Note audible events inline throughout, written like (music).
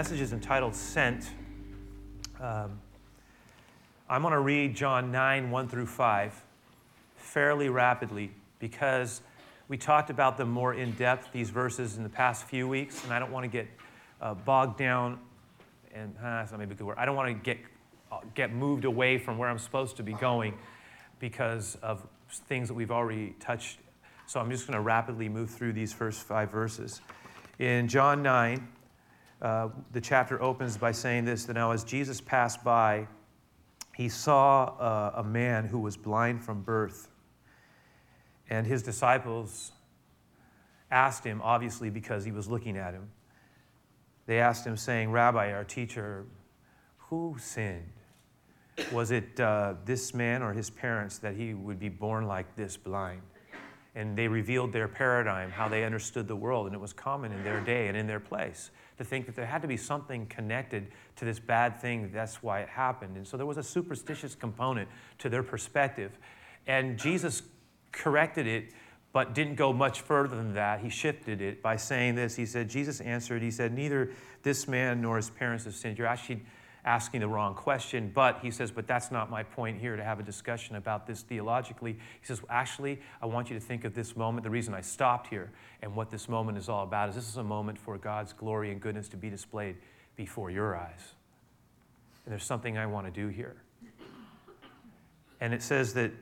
message is entitled Sent. Um, I'm going to read John 9, 1 through 5, fairly rapidly because we talked about them more in depth, these verses, in the past few weeks, and I don't want to get uh, bogged down and uh, that's not maybe a good word. I don't want to get, uh, get moved away from where I'm supposed to be going because of things that we've already touched. So I'm just going to rapidly move through these first five verses. In John 9, uh, the chapter opens by saying this that now as Jesus passed by, he saw uh, a man who was blind from birth. And his disciples asked him, obviously because he was looking at him, they asked him, saying, Rabbi, our teacher, who sinned? Was it uh, this man or his parents that he would be born like this blind? And they revealed their paradigm, how they understood the world, and it was common in their day and in their place to think that there had to be something connected to this bad thing. That's why it happened. And so there was a superstitious component to their perspective. And Jesus corrected it, but didn't go much further than that. He shifted it by saying this. He said, Jesus answered, He said, Neither this man nor his parents have sinned. You're actually asking the wrong question. But he says, but that's not my point here to have a discussion about this theologically. He says, well, actually, I want you to think of this moment. The reason I stopped here and what this moment is all about is this is a moment for God's glory and goodness to be displayed before your eyes. And there's something I want to do here. And it says that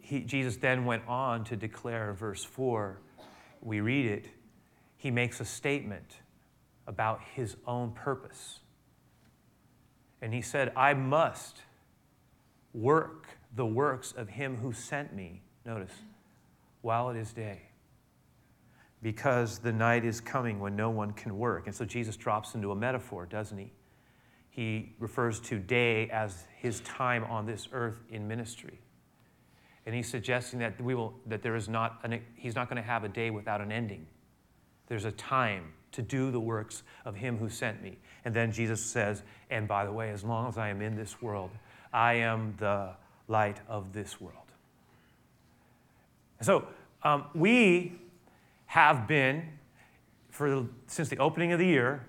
he, Jesus then went on to declare, verse 4, we read it, he makes a statement about his own purpose. And he said, I must work the works of him who sent me, notice, while it is day, because the night is coming when no one can work. And so Jesus drops into a metaphor, doesn't he? He refers to day as his time on this earth in ministry. And he's suggesting that, we will, that there is not an, he's not going to have a day without an ending. There's a time to do the works of him who sent me. And then Jesus says, and by the way, as long as I am in this world, I am the light of this world. So um, we have been, for since the opening of the year,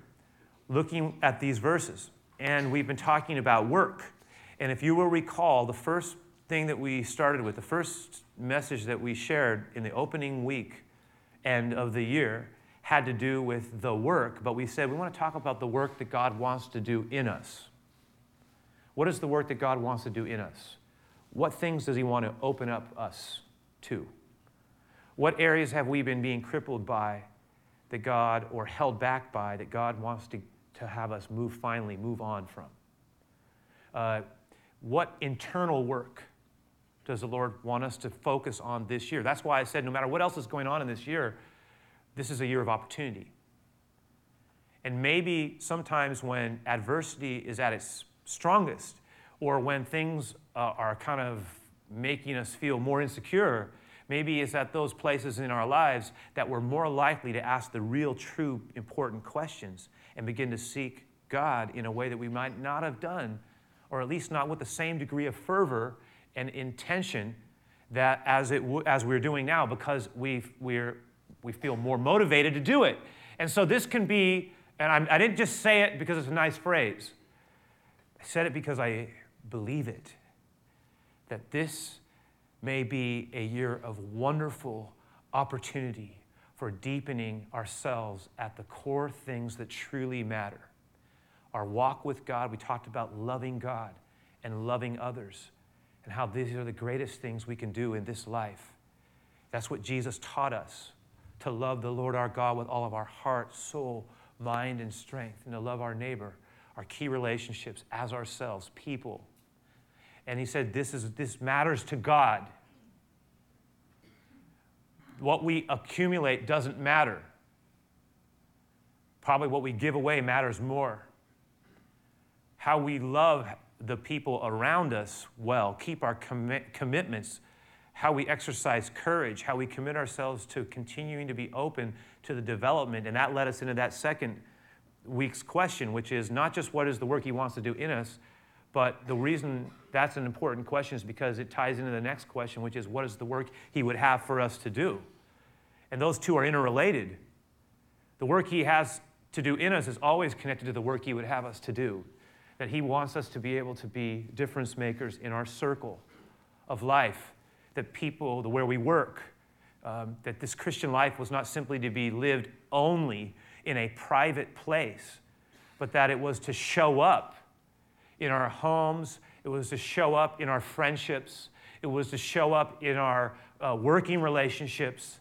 looking at these verses. And we've been talking about work. And if you will recall, the first thing that we started with, the first message that we shared in the opening week end of the year, had to do with the work, but we said we want to talk about the work that God wants to do in us. What is the work that God wants to do in us? What things does He want to open up us to? What areas have we been being crippled by that God, or held back by, that God wants to, to have us move finally, move on from? Uh, what internal work does the Lord want us to focus on this year? That's why I said no matter what else is going on in this year, this is a year of opportunity. And maybe sometimes when adversity is at its strongest, or when things uh, are kind of making us feel more insecure, maybe it's at those places in our lives that we're more likely to ask the real, true, important questions and begin to seek God in a way that we might not have done, or at least not with the same degree of fervor and intention that as, it w- as we're doing now, because we we're we feel more motivated to do it. And so this can be, and I'm, I did not just say it because it's a nice phrase, I said it because I believe it, that this may be a year of wonderful opportunity for deepening ourselves at the core things that truly matter. Our walk with God, we talked about loving God and loving others, and how these are the greatest things we can do in this life. That's what Jesus taught us to love the Lord our God with all of our heart, soul, mind, and strength, and to love our neighbor, our key relationships as ourselves, people. And he said, This, is, this matters to God. What we accumulate doesn't matter. Probably what we give away matters more. How we love the people around us well, keep our commitments how we exercise courage, how we commit ourselves to continuing to be open to the development. And that led us into that second week's question, which is not just what is the work He wants to do in us, but the reason that's an important question is because it ties into the next question, which is what is the work He would have for us to do? And those two are interrelated. The work He has to do in us is always connected to the work He would have us to do. That He wants us to be able to be difference makers in our circle of life, that people, the where we work, um, that this Christian life was not simply to be lived only in a private place, but that it was to show up in our homes, it was to show up in our friendships, it was to show up in our uh, working relationships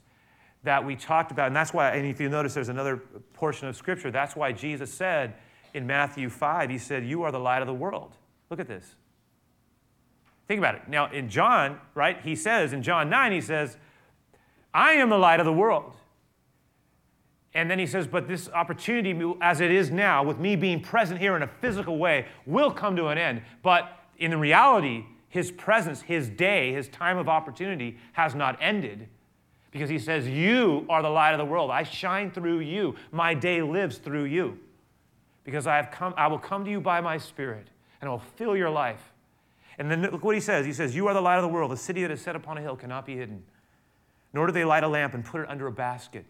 that we talked about. And that's why, and if you notice, there's another portion of Scripture. That's why Jesus said in Matthew 5, He said, You are the light of the world. Look at this. Think about it. Now, in John, right, he says, in John 9, he says, I am the light of the world. And then he says, But this opportunity, as it is now, with me being present here in a physical way, will come to an end. But in reality, his presence, his day, his time of opportunity has not ended because he says, You are the light of the world. I shine through you. My day lives through you. Because I, have come, I will come to you by my spirit and I will fill your life. And then look what he says. He says, You are the light of the world. The city that is set upon a hill cannot be hidden. Nor do they light a lamp and put it under a basket.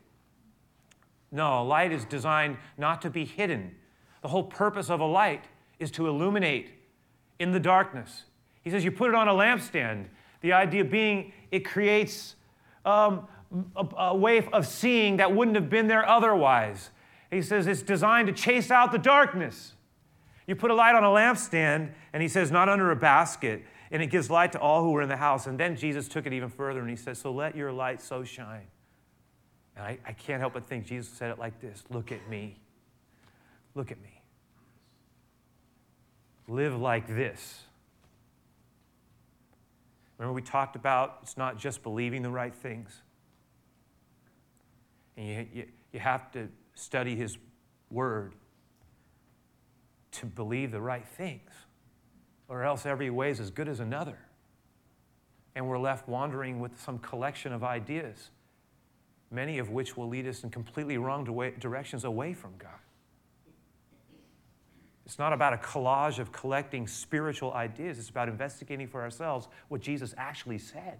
No, a light is designed not to be hidden. The whole purpose of a light is to illuminate in the darkness. He says, You put it on a lampstand. The idea being it creates um, a, a way of seeing that wouldn't have been there otherwise. He says it's designed to chase out the darkness. You put a light on a lampstand, and he says, not under a basket, and it gives light to all who are in the house. And then Jesus took it even further, and he says, So let your light so shine. And I, I can't help but think Jesus said it like this Look at me. Look at me. Live like this. Remember, we talked about it's not just believing the right things. And you, you, you have to study His Word to believe the right things, or else every way is as good as another. And we're left wandering with some collection of ideas, many of which will lead us in completely wrong directions away from God. It's not about a collage of collecting spiritual ideas, it's about investigating for ourselves what Jesus actually said.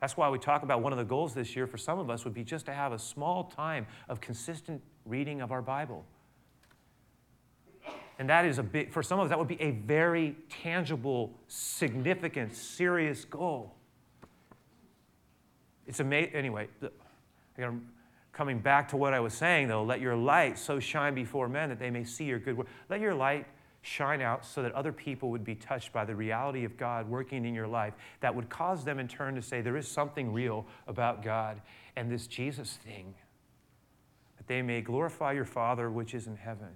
That's why we talk about one of the goals this year for some of us would be just to have a small time of consistent reading of our Bible. And that is a big, for some of us, that would be a very tangible, significant, serious goal. It's amazing. Anyway, gotta coming back to what I was saying, though, let your light so shine before men that they may see your good work. Let your light shine out so that other people would be touched by the reality of God working in your life that would cause them in turn to say, There is something real about God and this Jesus thing. That they may glorify your Father which is in heaven.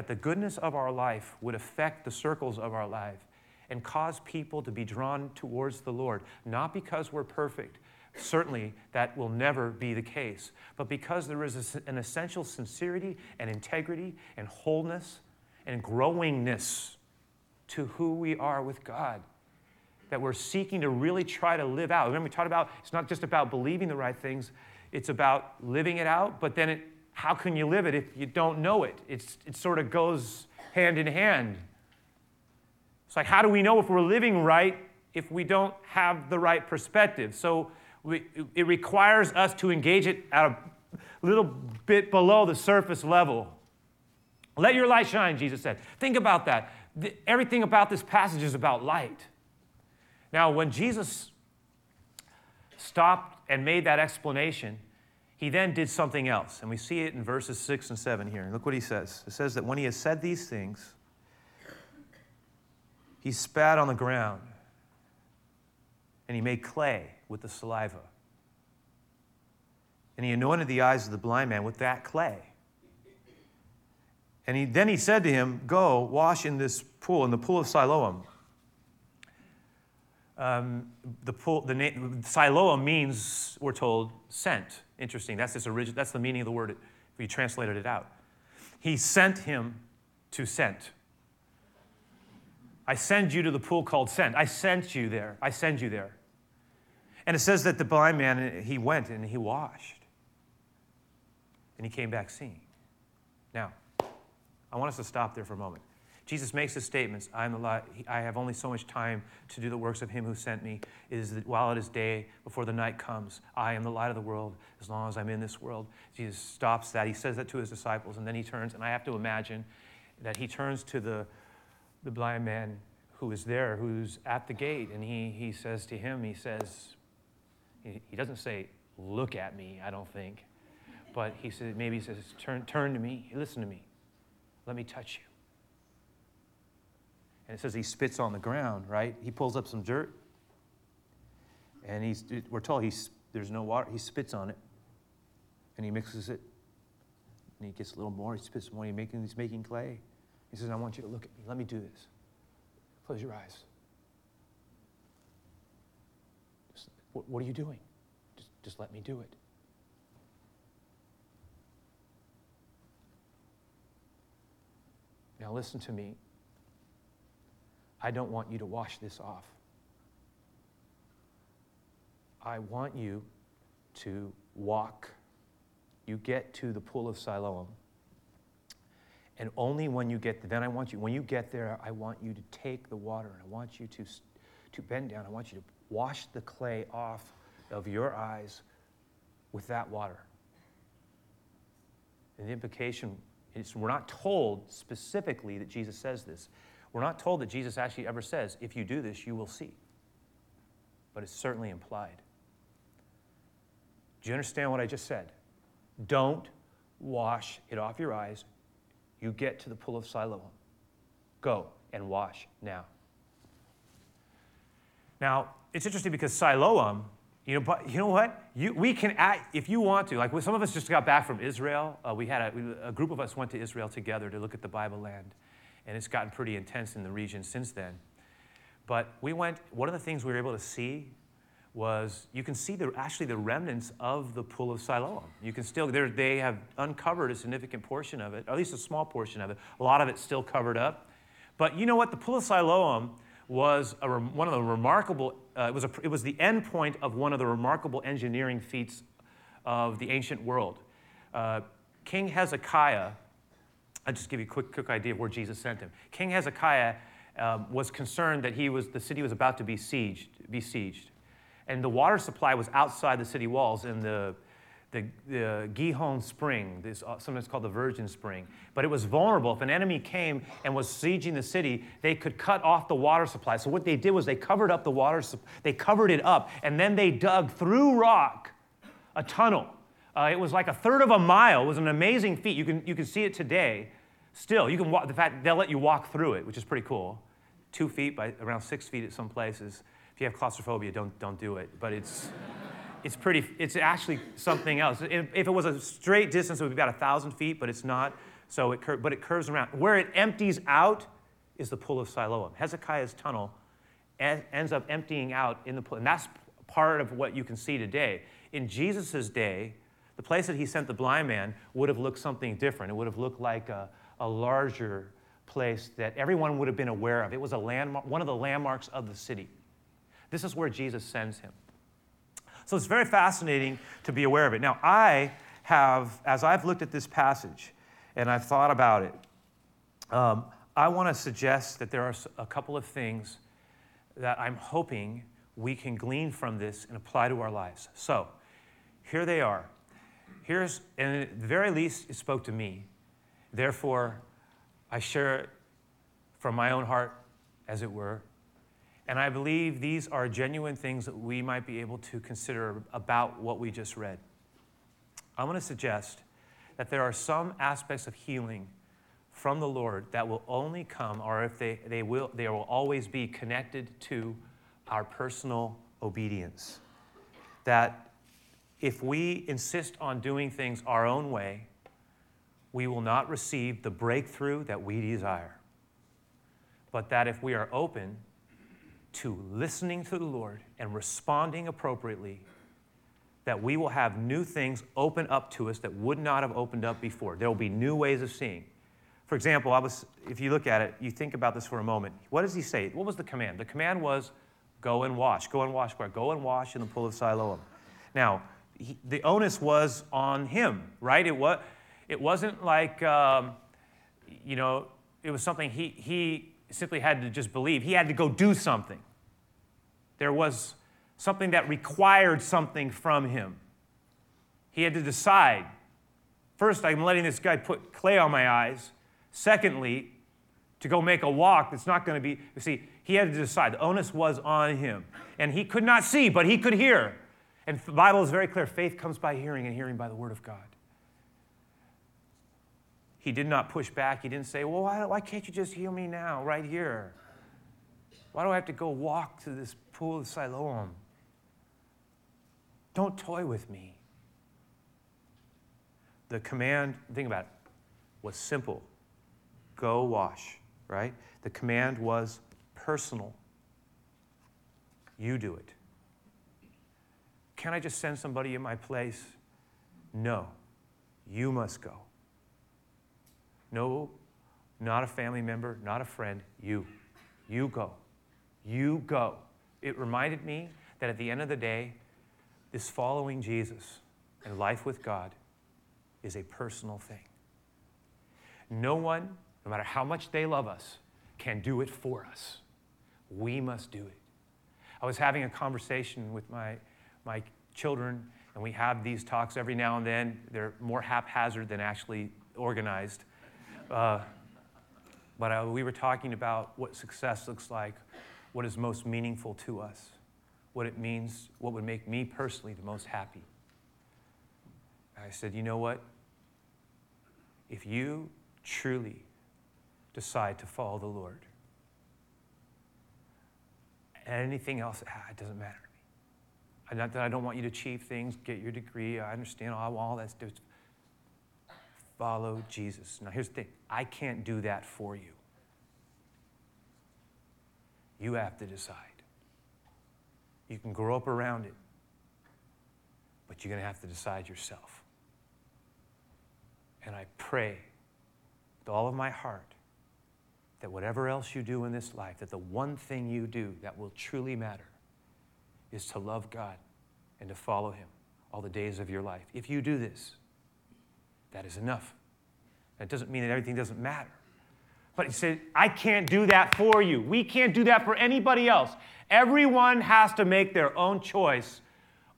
That the goodness of our life would affect the circles of our life and cause people to be drawn towards the Lord, not because we're perfect, Certainly, that will never be the case. But because there is an essential sincerity and integrity and wholeness and growingness to who we are with God, that we're seeking to really try to live out. Remember, we talked about it's not just about believing the right things, it's about living it out, but then it, how can you live it if you don't know it? It's, it sort of goes hand in hand. It's like, how do we know if we're living right if we don't have the right perspective? So, we, it requires us to engage it at a little bit below the surface level. Let your light shine, Jesus said. Think about that. The, everything about this passage is about light. Now, when Jesus stopped and made that explanation, he then did something else. And we see it in verses 6 and 7 here. Look what he says. It says that when he has said these things, he spat on the ground and he made clay with the saliva. And he anointed the eyes of the blind man with that clay. And he, then he said to him, Go wash in this pool, in the pool of Siloam. Um, the pool, the name, Siloam means, we're told, sent. Interesting. That's, this that's the meaning of the word if you translated it out. He sent him to sent. I send you to the pool called sent. I sent you there. I send you there. And it says that the blind man, he went and he washed. And he came back seeing. Now, I want us to stop there for a moment. Jesus makes his statements. I'm light. I have only so much time to do the works of him who sent me. It is that while it is day, before the night comes, I am the light of the world as long as I'm in this world. Jesus stops that. He says that to his disciples, and then he turns, and I have to imagine that he turns to the, the blind man who is there, who's at the gate, and he, he says to him, he says, he, he doesn't say, look at me, I don't think. But he says, maybe he says, turn, turn to me, listen to me, let me touch you. And it says he spits on the ground, right? He pulls up some dirt. And he's, we're told he's, there's no water. He spits on it. And he mixes it. And he gets a little more. He spits more. He's making, he's making clay. He says, I want you to look at me. Let me do this. Close your eyes. Just, what, what are you doing? Just, just let me do it. Now, listen to me. I don't want you to wash this off. I want you to walk. You get to the pool of Siloam. And only when you get there, then I want you, when you get there, I want you to take the water and I want you to, to bend down. I want you to wash the clay off of your eyes with that water. And the implication is we're not told specifically that Jesus says this. We're not told that Jesus actually ever says, if you do this, you will see. But it's certainly implied. Do you understand what I just said? Don't wash it off your eyes. You get to the pool of Siloam. Go and wash now. Now, it's interesting because Siloam, you know, but you know what? You, we can, act, if you want to, like some of us just got back from Israel. Uh, we had a, a group of us went to Israel together to look at the Bible land and it's gotten pretty intense in the region since then. But we went, one of the things we were able to see was you can see the, actually the remnants of the pool of Siloam. You can still, they have uncovered a significant portion of it, or at least a small portion of it. A lot of it's still covered up. But you know what? The pool of Siloam was a, one of the remarkable, uh, it, was a, it was the end point of one of the remarkable engineering feats of the ancient world. Uh, King Hezekiah I'll just give you a quick, quick idea of where Jesus sent him. King Hezekiah um, was concerned that he was, the city was about to be sieged, besieged. And the water supply was outside the city walls in the, the, the Gihon Spring, this, uh, sometimes called the Virgin Spring. But it was vulnerable. If an enemy came and was sieging the city, they could cut off the water supply. So what they did was they covered up the water, they covered it up, and then they dug through rock a tunnel uh, it was like a third of a mile. It was an amazing feat. You can, you can see it today. Still, you can walk, the fact they'll let you walk through it, which is pretty cool. Two feet by around six feet at some places. If you have claustrophobia, don't, don't do it. But it's, (laughs) it's pretty, it's actually something else. If, it was a straight distance, it would be about a thousand feet, but it's not. So it, cur- but it curves around. Where it empties out is the pool of Siloam. Hezekiah's tunnel ends up emptying out in the pool. And that's part of what you can see today. In Jesus' day, the place that he sent the blind man would have looked something different. It would have looked like a, a larger place that everyone would have been aware of. It was a landmark, one of the landmarks of the city. This is where Jesus sends him. So it's very fascinating to be aware of it. Now, I have, as I've looked at this passage and I've thought about it, um, I want to suggest that there are a couple of things that I'm hoping we can glean from this and apply to our lives. So, here they are. Here's, and at the very least, it spoke to me. Therefore, I share it from my own heart, as it were. And I believe these are genuine things that we might be able to consider about what we just read. I'm going to suggest that there are some aspects of healing from the Lord that will only come, or if they, they will, they will always be connected to our personal obedience. That if we insist on doing things our own way, we will not receive the breakthrough that we desire. But that if we are open to listening to the Lord and responding appropriately, that we will have new things open up to us that would not have opened up before. There will be new ways of seeing. For example, I was, if you look at it, you think about this for a moment. What does he say? What was the command? The command was go and wash. Go and wash where? Go and wash in the pool of Siloam. Now, he, the onus was on him, right? It, was, it wasn't like, um, you know, it was something he, he simply had to just believe. He had to go do something. There was something that required something from him. He had to decide first, I'm letting this guy put clay on my eyes. Secondly, to go make a walk that's not going to be, you see, he had to decide. The onus was on him. And he could not see, but he could hear. And the Bible is very clear faith comes by hearing, and hearing by the word of God. He did not push back. He didn't say, Well, why, why can't you just heal me now, right here? Why do I have to go walk to this pool of Siloam? Don't toy with me. The command, think about it, was simple go wash, right? The command was personal. You do it. Can I just send somebody in my place? No. You must go. No, not a family member, not a friend. You. You go. You go. It reminded me that at the end of the day, this following Jesus and life with God is a personal thing. No one, no matter how much they love us, can do it for us. We must do it. I was having a conversation with my, my children, and we have these talks every now and then. They're more haphazard than actually organized. Uh, but uh, we were talking about what success looks like, what is most meaningful to us, what it means, what would make me personally the most happy. And I said, you know what? If you truly decide to follow the Lord, anything else, ah, it doesn't matter. Not that I don't want you to achieve things, get your degree, I understand all, all that stuff follow Jesus. Now, here's the thing I can't do that for you. You have to decide. You can grow up around it, but you're going to have to decide yourself. And I pray with all of my heart that whatever else you do in this life, that the one thing you do that will truly matter is to love God and to follow Him all the days of your life. If you do this, that is enough. That doesn't mean that everything doesn't matter. But he said, I can't do that for you. We can't do that for anybody else. Everyone has to make their own choice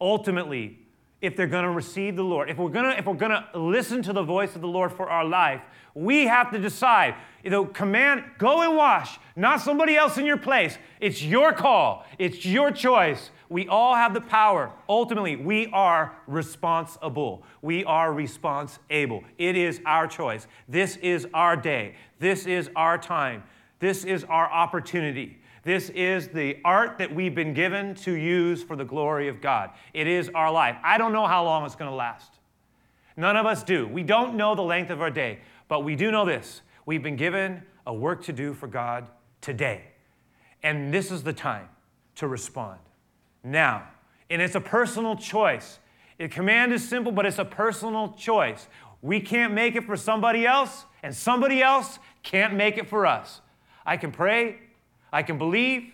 ultimately if they're going to receive the Lord. If we're going to if we're going to listen to the voice of the Lord for our life, we have to decide. You know, command, go and wash, not somebody else in your place. It's your call. It's your choice. We all have the power. Ultimately, we are responsible. We are response able. It is our choice. This is our day. This is our time. This is our opportunity. This is the art that we've been given to use for the glory of God. It is our life. I don't know how long it's going to last. None of us do. We don't know the length of our day, but we do know this. We've been given a work to do for God today. And this is the time to respond. Now, and it's a personal choice. The command is simple, but it's a personal choice. We can't make it for somebody else, and somebody else can't make it for us. I can pray, I can believe,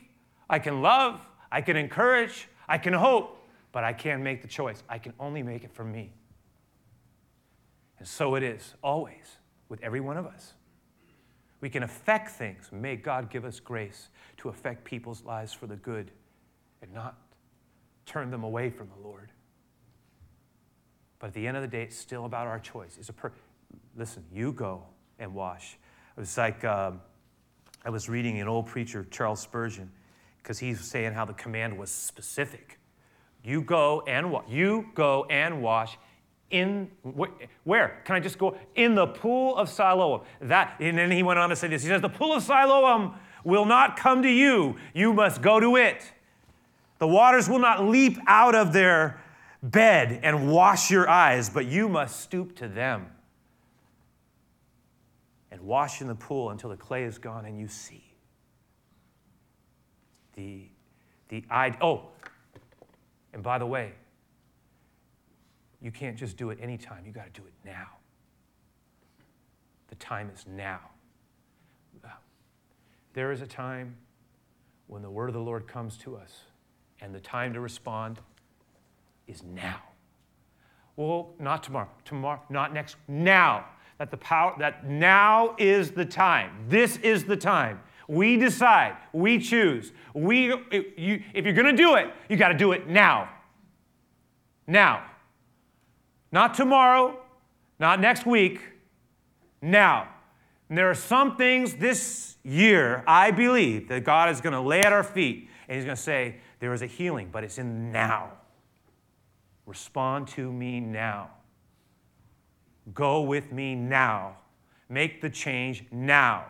I can love, I can encourage, I can hope, but I can't make the choice. I can only make it for me. And so it is always with every one of us. We can affect things. May God give us grace to affect people's lives for the good and not turn them away from the Lord. But at the end of the day, it's still about our choice. It's a per- Listen, you go and wash. It was like um, I was reading an old preacher, Charles Spurgeon, because he's saying how the command was specific. You go and wash. You go and wash in where? Can I just go in the pool of Siloam? That and then he went on to say this. He says, "The pool of Siloam will not come to you. You must go to it. The waters will not leap out of their bed and wash your eyes, but you must stoop to them." And wash in the pool until the clay is gone and you see. The, the eye, oh, and by the way, you can't just do it anytime, you got to do it now. The time is now. There is a time when the word of the Lord comes to us, and the time to respond is now. Well, not tomorrow, tomorrow, not next, now. That the power that now is the time. This is the time. We decide, we choose. We if, you, if you're going to do it, you got to do it now. Now. Not tomorrow, not next week, now. And there are some things this year, I believe, that God is going to lay at our feet and He's going to say, There is a healing, but it's in now. Respond to me now. Go with me now. Make the change now.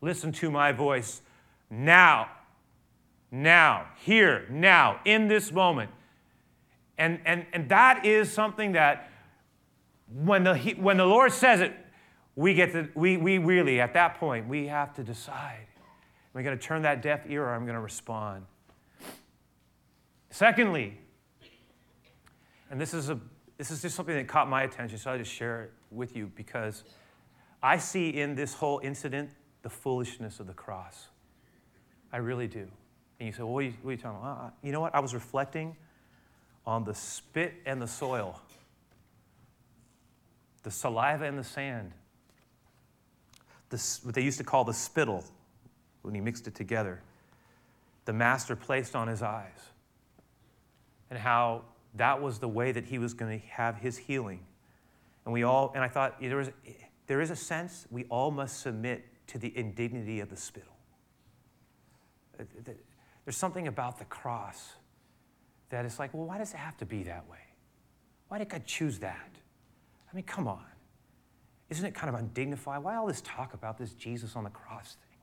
Listen to my voice now. Now. Here, now, in this moment. And, and, and that is something that when the, when the Lord says it, we get to, we, we really, at that point, we have to decide. Am I going to turn that deaf ear or am I going to respond? Secondly, and this is, a, this is just something that caught my attention, so I just share it with you because I see in this whole incident the foolishness of the cross. I really do. And you say, well, what are you, what are you talking about? Uh, you know what? I was reflecting on the spit and the soil, the saliva and the sand, this, what they used to call the spittle when he mixed it together, the master placed on his eyes, and how that was the way that he was going to have his healing. And we all, and I thought there, was, there is a sense we all must submit to the indignity of the spittle. Uh, there's something about the cross that is like, well, why does it have to be that way? Why did God choose that? I mean, come on. Isn't it kind of undignified? Why all this talk about this Jesus on the cross thing?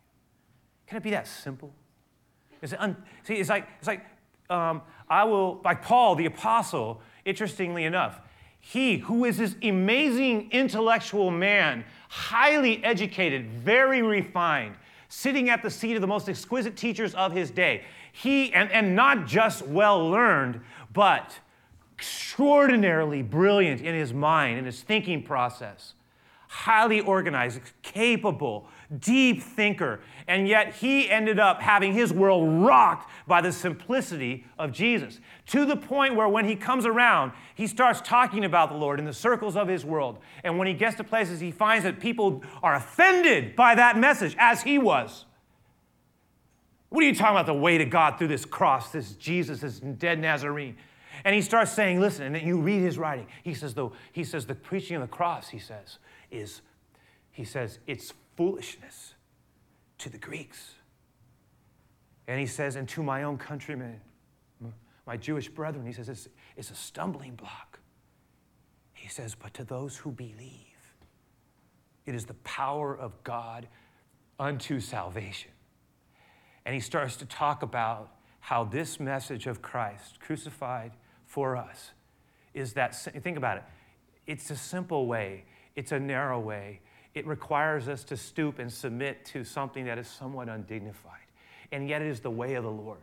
Can it be that simple? Is it un- See, it's like, it's like um, I will, like Paul the apostle, interestingly enough, he who is this amazing intellectual man, highly educated, very refined, sitting at the seat of the most exquisite teachers of his day, he, and, and not just well learned, but extraordinarily brilliant in his mind, in his thinking process. Highly organized, capable, deep thinker, and yet he ended up having his world rocked by the simplicity of Jesus. To the point where when he comes around, he starts talking about the Lord in the circles of his world. And when he gets to places, he finds that people are offended by that message, as he was. What are you talking about the way to God through this cross, this Jesus, this dead Nazarene? And he starts saying, listen, and then you read his writing. He says, though, he says, the preaching of the cross, he says, is, he says, it's foolishness to the Greeks. And he says, and to my own countrymen, my Jewish brethren, he says, it's, it's a stumbling block. He says, but to those who believe, it is the power of God unto salvation. And he starts to talk about how this message of Christ, crucified for us, is that, think about it, it's a simple way it's a narrow way. It requires us to stoop and submit to something that is somewhat undignified. And yet it is the way of the Lord.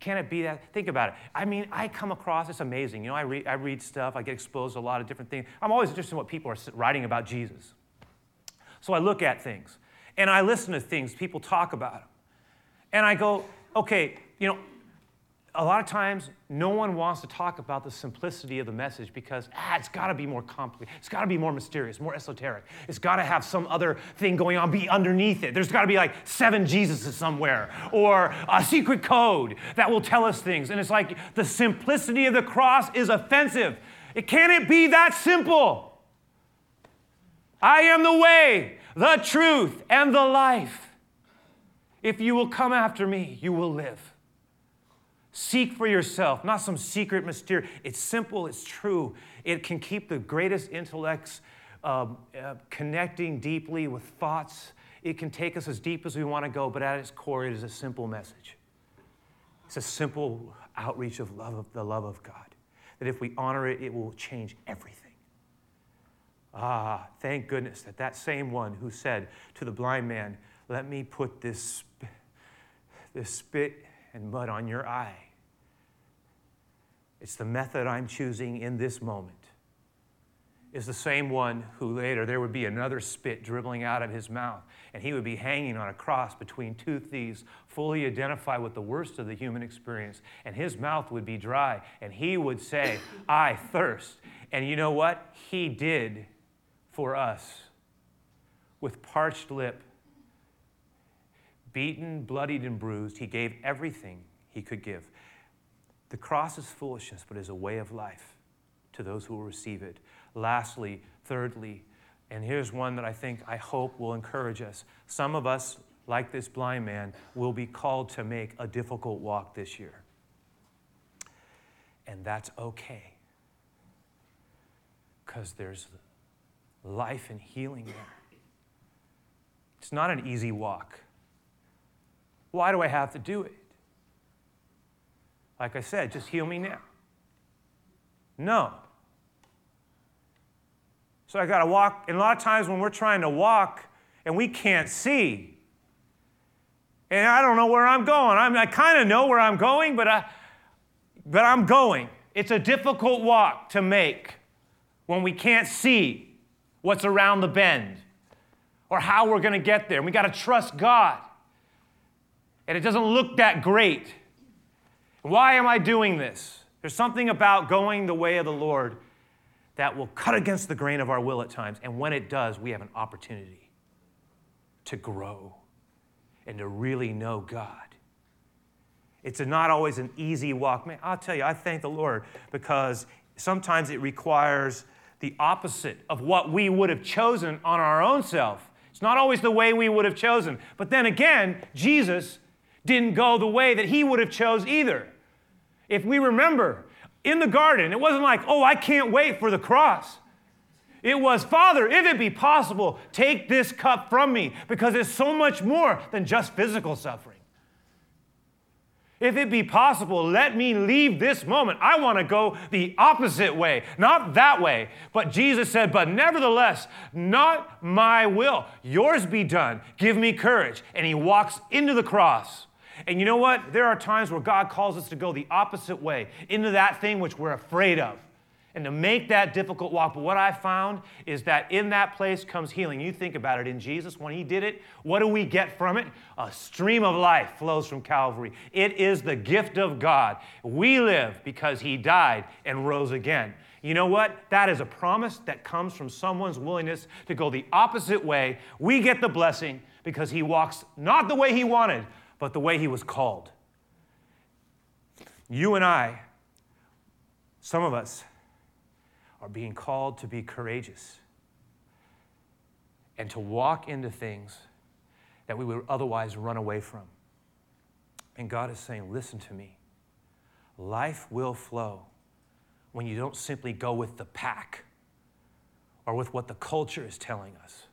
Can it be that? Think about it. I mean, I come across, it's amazing. You know, I read, I read stuff, I get exposed to a lot of different things. I'm always interested in what people are writing about Jesus. So I look at things and I listen to things people talk about them. And I go, okay, you know, a lot of times no one wants to talk about the simplicity of the message because ah, it's got to be more complicated it's got to be more mysterious more esoteric. It's got to have some other thing going on be underneath it. There's got to be like seven jesuses somewhere or a secret code that will tell us things. And it's like the simplicity of the cross is offensive. It can it be that simple? I am the way the truth and the life. If you will come after me you will live Seek for yourself, not some secret mysterious. It's simple, it's true. It can keep the greatest intellects um, uh, connecting deeply with thoughts. It can take us as deep as we want to go, but at its core, it is a simple message. It's a simple outreach of love of the love of God. That if we honor it, it will change everything. Ah, thank goodness that that same one who said to the blind man, "Let me put this, this spit and mud on your eye." It's the method I'm choosing in this moment. Is the same one who later there would be another spit dribbling out of his mouth, and he would be hanging on a cross between two thieves, fully identified with the worst of the human experience, and his mouth would be dry, and he would say, (laughs) I thirst. And you know what? He did for us with parched lip, beaten, bloodied, and bruised. He gave everything he could give. The cross is foolishness, but is a way of life to those who will receive it. Lastly, thirdly, and here's one that I think, I hope will encourage us. Some of us, like this blind man, will be called to make a difficult walk this year. And that's okay. Because there's life and healing there. It's not an easy walk. Why do I have to do it? Like I said, just heal me now. No. So I got to walk. And a lot of times when we're trying to walk and we can't see, and I don't know where I'm going. I'm, i kind of know where I'm going, but, I, but I'm going. It's a difficult walk to make when we can't see what's around the bend or how we're going to get there. We got to trust God. And it doesn't look that great. Why am I doing this? There's something about going the way of the Lord that will cut against the grain of our will at times. And when it does, we have an opportunity to grow and to really know God. It's not always an easy walk. Man, I'll tell you, I thank the Lord because sometimes it requires the opposite of what we would have chosen on our own self. It's not always the way we would have chosen. But then again, Jesus didn't go the way that he would have chose either. If we remember, in the garden, it wasn't like, oh, I can't wait for the cross. It was, Father, if it be possible, take this cup from me because it's so much more than just physical suffering. If it be possible, let me leave this moment. I want to go the opposite way, not that way. But Jesus said, But nevertheless, not my will, yours be done. Give me courage. And he walks into the cross. And you know what? There are times where God calls us to go the opposite way, into that thing which we're afraid of, and to make that difficult walk. But what I found is that in that place comes healing. You think about it in Jesus, when He did it, what do we get from it? A stream of life flows from Calvary. It is the gift of God. We live because He died and rose again. You know what? That is a promise that comes from someone's willingness to go the opposite way. We get the blessing because He walks not the way He wanted, but the way he was called. You and I, some of us, are being called to be courageous and to walk into things that we would otherwise run away from. And God is saying, Listen to me. Life will flow when you don't simply go with the pack or with what the culture is telling us.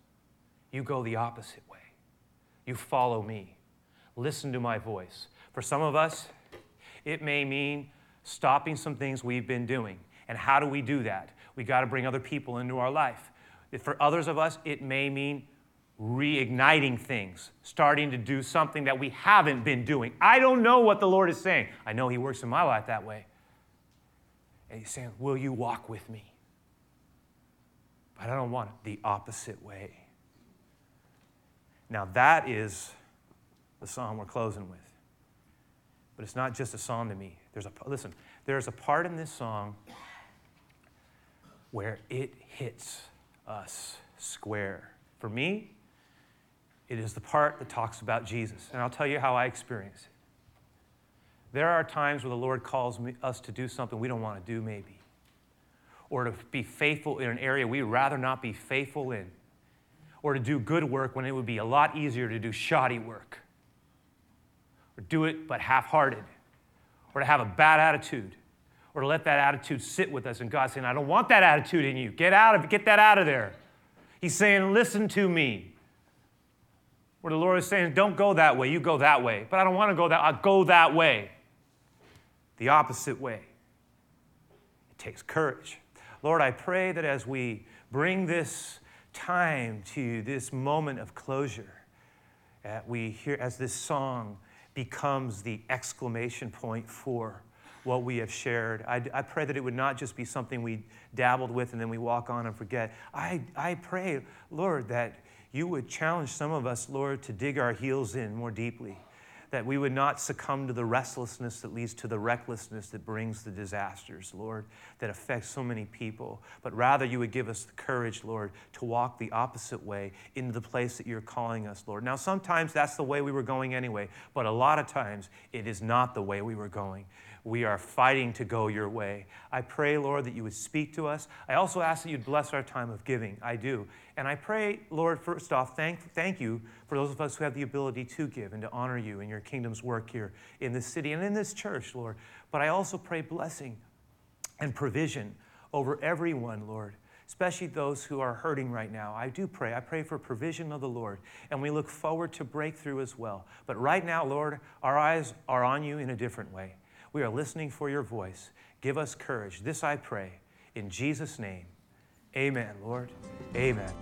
You go the opposite way. You follow me listen to my voice. For some of us, it may mean stopping some things we've been doing. And how do we do that? We got to bring other people into our life. For others of us, it may mean reigniting things, starting to do something that we haven't been doing. I don't know what the Lord is saying. I know He works in my life that way. And He's saying, Will you walk with me? But I don't want it the opposite way. Now, that is the song we're closing with. But it's not just a song to me. There's a listen, there's a part in this song where it hits us square. For me, it is the part that talks about Jesus. And I'll tell you how I experience it. There are times where the Lord calls me, us to do something we don't want to do, maybe, or to be faithful in an area we'd rather not be faithful in, or to do good work when it would be a lot easier to do shoddy work or do it but half hearted, or to have a bad attitude, or to let that attitude sit with us. And God's saying, I don't want that attitude in you. Get out of get that out of there. He's saying, Listen to me. Where the Lord is saying, Don't go that way, you go that way. But I don't want to go that, I'll go that way. The opposite way. It takes courage. Lord, I pray that as we bring this time to this moment of closure, that we hear as this song becomes the exclamation point for what we have shared. I, I, pray that it would not just be something we dabbled with and then we walk on and forget. I, I pray, Lord, that you would challenge some of us, Lord, to dig our heels in more deeply. That we would not succumb to the restlessness that leads to the recklessness that brings the disasters, Lord, that affects so many people. But rather, you would give us the courage, Lord, to walk the opposite way into the place that you're calling us, Lord. Now, sometimes that's the way we were going anyway, but a lot of times it is not the way we were going we are fighting to go your way. I pray, Lord, that you would speak to us. I also ask that you'd bless our time of giving. I do. And I pray, Lord, first off, thank, thank you for those of us who have the ability to give and to honor you in your kingdom's work here in this city and in this church, Lord. But I also pray blessing and provision over everyone, Lord especially those who are hurting right now. I do pray. I pray for provision of the Lord, and we look forward to breakthrough as well. But right now, Lord, our eyes are on you in a different way. We are listening for your voice. Give us courage. This I pray in Jesus' name. Amen, Lord. Amen.